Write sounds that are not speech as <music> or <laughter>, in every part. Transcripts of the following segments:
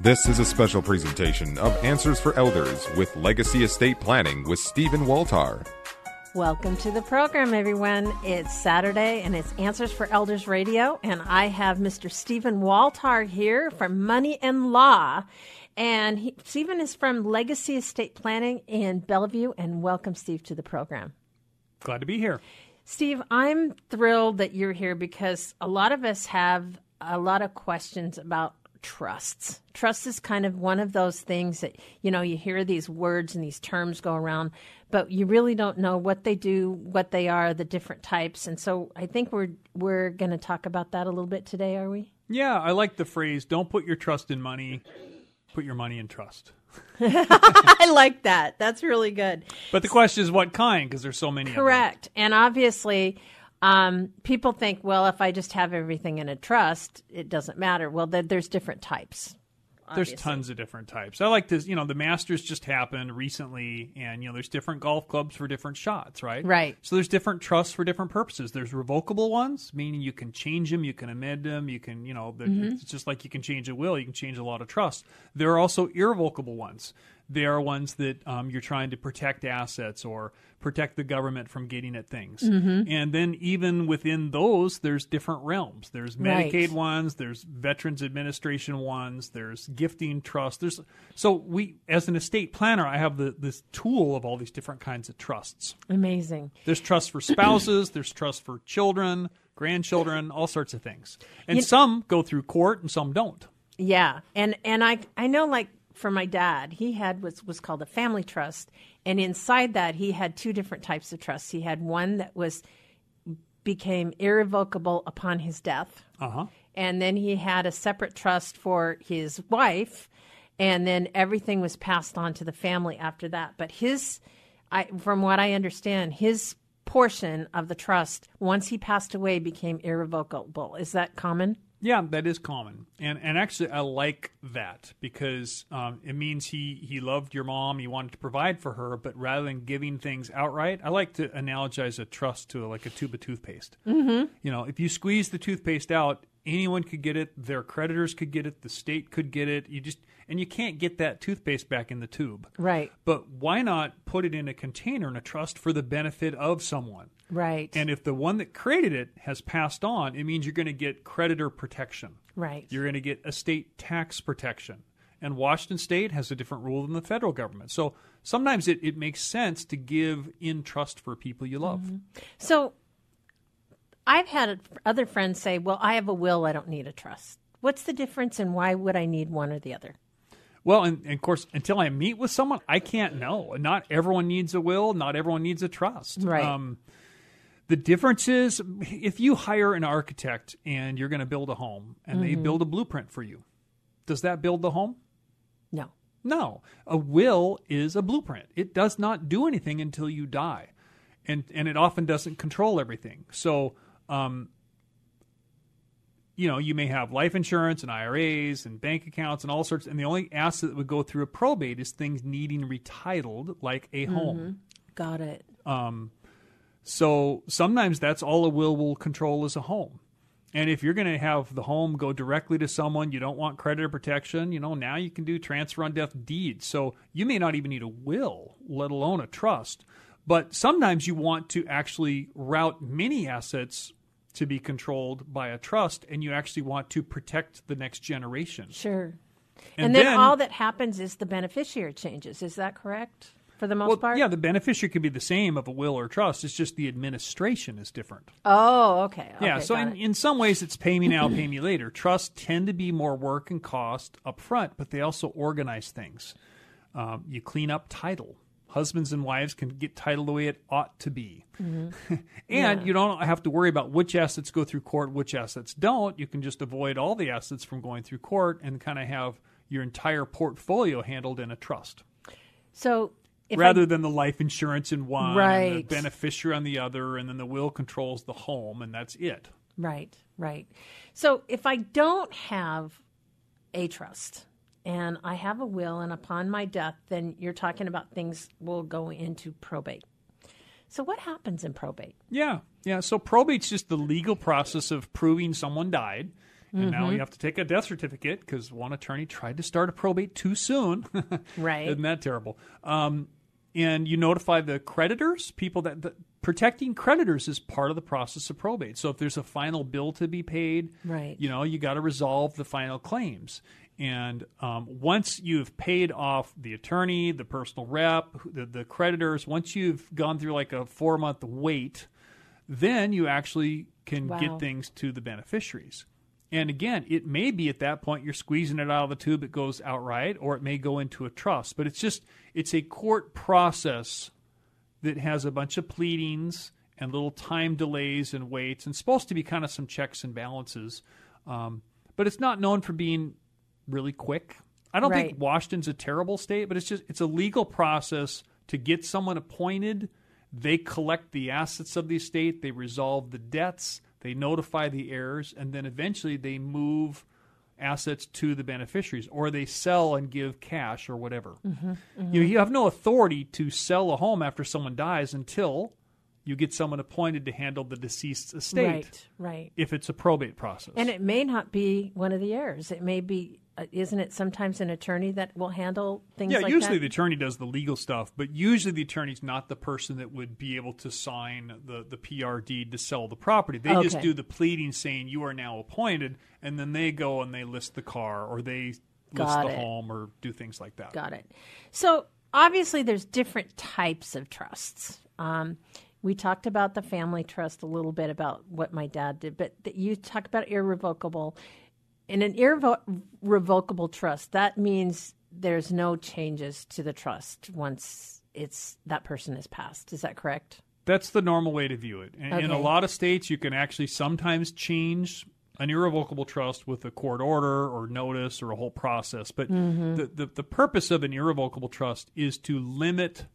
This is a special presentation of Answers for Elders with Legacy Estate Planning with Stephen Waltar. Welcome to the program, everyone. It's Saturday and it's Answers for Elders Radio, and I have Mr. Stephen Waltar here from Money and Law. And he, Stephen is from Legacy Estate Planning in Bellevue. And welcome, Steve, to the program. Glad to be here. Steve, I'm thrilled that you're here because a lot of us have a lot of questions about trusts. Trust is kind of one of those things that, you know, you hear these words and these terms go around, but you really don't know what they do, what they are, the different types. And so I think we're we're going to talk about that a little bit today, are we? Yeah, I like the phrase don't put your trust in money, put your money in trust. <laughs> <laughs> I like that. That's really good. But the question is what kind because there's so many Correct. And obviously um, people think, well, if I just have everything in a trust, it doesn't matter. Well, there's different types. Obviously. There's tons of different types. I like this. You know, the Masters just happened recently, and you know, there's different golf clubs for different shots, right? Right. So there's different trusts for different purposes. There's revocable ones, meaning you can change them, you can amend them, you can, you know, mm-hmm. it's just like you can change a will, you can change a lot of trusts. There are also irrevocable ones they are ones that um, you're trying to protect assets or protect the government from getting at things. Mm-hmm. And then even within those, there's different realms. There's Medicaid right. ones, there's Veterans Administration ones, there's gifting trust. There's so we as an estate planner, I have the this tool of all these different kinds of trusts. Amazing. There's trust for spouses, <clears throat> there's trust for children, grandchildren, all sorts of things. And you, some go through court and some don't. Yeah. And and I I know like for my dad, he had what was called a family trust, and inside that he had two different types of trusts. He had one that was became irrevocable upon his death, uh-huh. and then he had a separate trust for his wife, and then everything was passed on to the family after that. But his, I, from what I understand, his portion of the trust once he passed away became irrevocable. Is that common? Yeah, that is common, and and actually I like that because um, it means he he loved your mom, he wanted to provide for her, but rather than giving things outright, I like to analogize a trust to like a tube of toothpaste. Mm-hmm. You know, if you squeeze the toothpaste out, anyone could get it, their creditors could get it, the state could get it. You just and you can't get that toothpaste back in the tube. Right. But why not put it in a container in a trust for the benefit of someone? Right. And if the one that created it has passed on, it means you're going to get creditor protection. Right. You're going to get estate tax protection. And Washington State has a different rule than the federal government. So sometimes it, it makes sense to give in trust for people you love. Mm-hmm. So I've had other friends say, well, I have a will, I don't need a trust. What's the difference and why would I need one or the other? Well, and, and, of course, until I meet with someone, I can't know. Not everyone needs a will. Not everyone needs a trust. Right. Um, the difference is if you hire an architect and you're going to build a home and mm-hmm. they build a blueprint for you, does that build the home? No. No. A will is a blueprint. It does not do anything until you die. And and it often doesn't control everything. So um, you know, you may have life insurance and IRAs and bank accounts and all sorts, and the only asset that would go through a probate is things needing retitled, like a home. Mm-hmm. Got it. Um, so sometimes that's all a will will control is a home. And if you're going to have the home go directly to someone, you don't want creditor protection, you know, now you can do transfer on death deeds. So you may not even need a will, let alone a trust. But sometimes you want to actually route many assets to be controlled by a trust and you actually want to protect the next generation. Sure. And, and then, then, all that happens is the beneficiary changes. Is that correct? For the most well, part? Yeah, the beneficiary could be the same of a will or trust. It's just the administration is different. Oh, okay. okay yeah, so in, in some ways it's pay me now, <clears throat> pay me later. Trusts tend to be more work and cost up front, but they also organize things. Um, you clean up title. Husbands and wives can get title the way it ought to be. Mm-hmm. <laughs> and yeah. you don't have to worry about which assets go through court, which assets don't. You can just avoid all the assets from going through court and kind of have your entire portfolio handled in a trust. So rather I, than the life insurance in one, right. the beneficiary on the other, and then the will controls the home, and that's it. Right, right. So if I don't have a trust and I have a will, and upon my death, then you're talking about things will go into probate. So what happens in probate? Yeah, yeah. So probate's just the legal process of proving someone died And now you have to take a death certificate because one attorney tried to start a probate too soon. <laughs> Right. Isn't that terrible? Um, and you notify the creditors, people that, that protecting creditors is part of the process of probate. So if there's a final bill to be paid, Right. you know, you got to resolve the final claims. And um, once you've paid off the attorney, the personal rep, the, the creditors, once you've gone through like a four month wait, then you actually can Wow. get things to the beneficiaries. And again, it may be at that point you're squeezing it out of the tube, it goes outright, or it may go into a trust. But it's just, it's a court process that has a bunch of pleadings and little time delays and waits and supposed to be kind of some checks and balances. Um, but it's not known for being really quick. I don't Right. think Washington's a terrible state, but it's just it's a legal process to get someone appointed. They collect the assets of the estate, they resolve the debts, they notify the heirs, and then eventually they move assets to the beneficiaries or they sell and give cash or whatever. Mm-hmm, mm-hmm. You, know, you have no authority to sell a home after someone dies until you get someone appointed to handle the deceased's estate Right. Right. if it's a probate process. And it may not be one of the heirs. It may be, uh, isn't it sometimes an attorney that will handle things yeah, like usually that? the attorney does the legal stuff, but usually the attorney's not the person that would be able to sign the, the PR deed to sell the property. They just do the pleading saying you are now appointed, and then they go and they list the car or they list Got the it. home or do things like that. Got it. So obviously, there's different types of trusts. Um, we talked about the family trust a little bit about what my dad did, but th- you talk about irrevocable. In an irrevocable trust, that means there's no changes to the trust once it's that person has passed. Is that correct? That's the normal way to view it. And In a lot of states, you can actually sometimes change an irrevocable trust with a court order or notice or a whole process. But Mm-hmm. the, the, the purpose of an irrevocable trust is to limit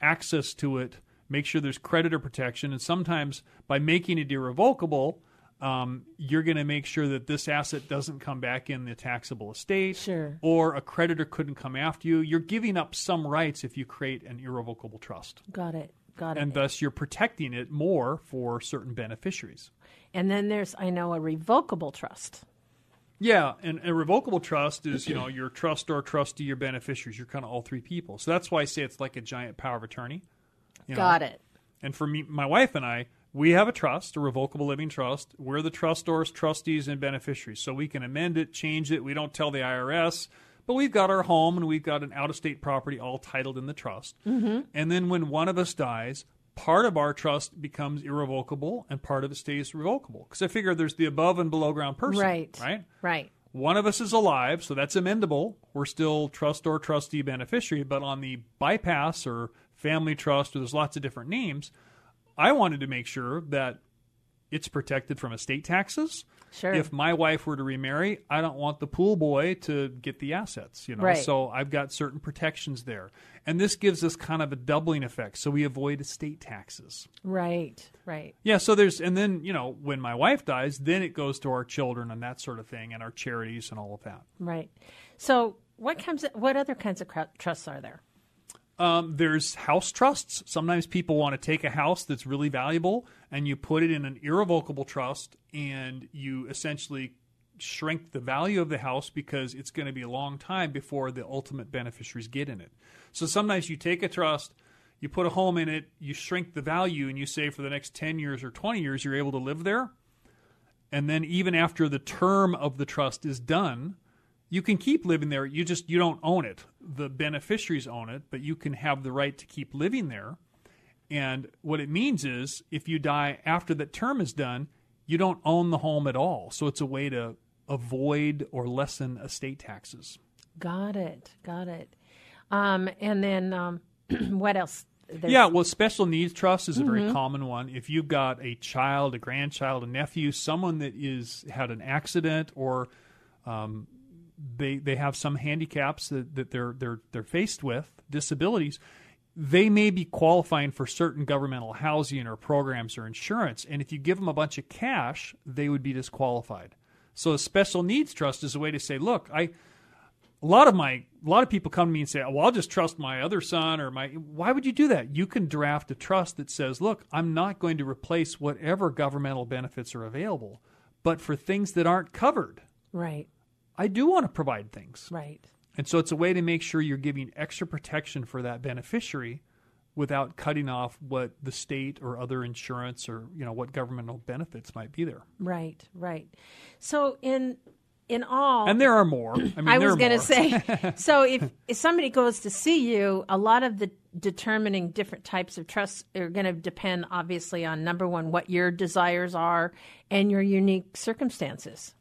access to it, make sure there's creditor protection, and sometimes by making it irrevocable, um, you're going to make sure that this asset doesn't come back in the taxable estate, Sure. or a creditor couldn't come after you. You're giving up some rights if you create an irrevocable trust Got it. Got it. and thus you're protecting it more for certain beneficiaries. and then there's, I know, a revocable trust. Yeah, and a revocable trust is, you know, your trustor, trustee, your beneficiaries. You're kind of all three people. So that's why I say it's like a giant power of attorney. You know. Got it. And for me, my wife and I, we have a trust, a revocable living trust. We're the trustors, trustees, and beneficiaries. So we can amend it, change it. We don't tell the IRS, but we've got our home and we've got an out of state property all titled in the trust. Mm-hmm. And then when one of us dies, part of our trust becomes irrevocable and part of it stays revocable. Because I figure there's the above and below ground person. Right. Right? Right. One of us is alive, so that's amendable. We're still trustor, trustee, beneficiary, but on the bypass or family trust, or there's lots of different names, I wanted to make sure that it's protected from estate taxes. Sure. If my wife were to remarry, I don't want the pool boy to get the assets, you know. Right. So I've got certain protections there. And this gives us kind of a doubling effect, so we avoid estate taxes. Right. Right. Yeah, so there's, and then, you know, when my wife dies, then it goes to our children and that sort of thing, and our charities and all of that. Right. So, what comes? What other kinds of trusts are there? Um, there's house trusts. Sometimes people want to take a house that's really valuable and you put it in an irrevocable trust and you essentially shrink the value of the house because it's going to be a long time before the ultimate beneficiaries get in it. So sometimes you take a trust, you put a home in it, you shrink the value, and you say for the next 10 years or 20 years you're able to live there. And then even after the term of the trust is done, you can keep living there. You just you don't own it. The beneficiaries own it, but you can have the right to keep living there. And what it means is if you die after that term is done, you don't own the home at all. So it's a way to avoid or lessen estate taxes. Got it. Got it. Um, and then um, <clears throat> what else? There's- Yeah, well, special needs trust is a very common one. If you've got a child, a grandchild, a nephew, someone that is had an accident or um, they they have some handicaps that, that they're they're they're faced with, disabilities, they may be qualifying for certain governmental housing or programs or insurance. And if you give them a bunch of cash, they would be disqualified. So a special needs trust is a way to say, look, I a lot of my a lot of people come to me and say, "Well, I'll just trust my other son or my." Why would you do that? You can draft a trust that says, "Look, I'm not going to replace whatever governmental benefits are available, but for things that aren't covered, Right. I do want to provide things. Right. And so it's a way to make sure you're giving extra protection for that beneficiary without cutting off what the state or other insurance or you know what governmental benefits might be there. Right. Right. So in in all And there are more. I mean, I was going to say, <laughs> so if, if somebody goes to see you, a lot of the determining different types of trusts are going to depend, obviously, on number one, what your desires are and your unique circumstances.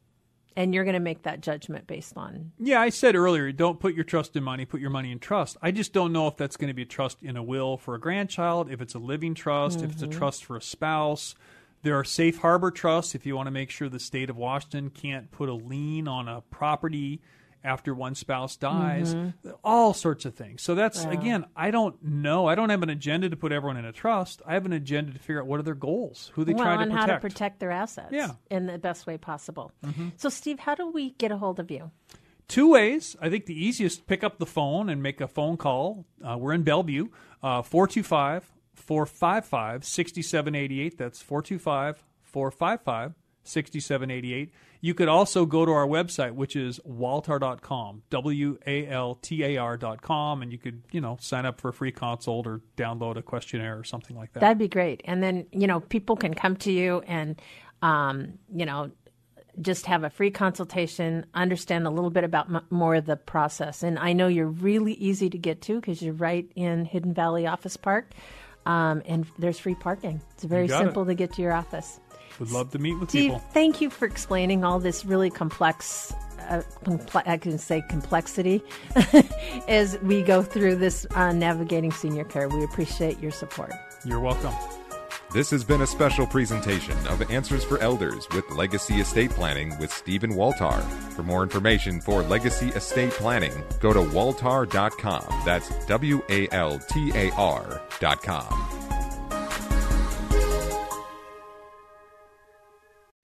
And you're going to make that judgment based on. Yeah, I said earlier, don't put your trust in money, put your money in trust. I just don't know if that's going to be a trust in a will for a grandchild, if it's a living trust, if it's a mm-hmm. trust for a spouse. There are safe harbor trusts if you want to make sure the state of Washington can't put a lien on a property after one spouse dies, all sorts of things. So that's again, I don't know. I don't have an agenda to put everyone in a trust. I have an agenda to figure out what are their goals, who they well, try to protect. how to protect their assets Yeah. Mm-hmm. in the best way possible. So, Steve, how do we get a hold of you? Two ways. I think the easiest pick up the phone and make a phone call. Uh, we're in Bellevue, 425 455 6788. That's 425 455 6788. You could also go to our website, which is waltar.com, W A L T A R.com, and you could, you know, sign up for a free consult or download a questionnaire or something like that. That'd be great. And then, you know, people can come to you and, um, you know, just have a free consultation, understand a little bit about m- more of the process. And I know you're really easy to get to because you're right in Hidden Valley Office Park. Um, and there's free parking. It's very got it. simple to get to your office. Would love to meet with Steve, people. thank you for explaining all this really complex, uh, comple- I can say complexity <laughs> as we go through this uh, navigating senior care. We appreciate your support. You're welcome. This has been a special presentation of Answers for Elders with Legacy Estate Planning with Stephen Waltar. For more information for Legacy Estate Planning, go to waltar.com. That's W A L T A R.com.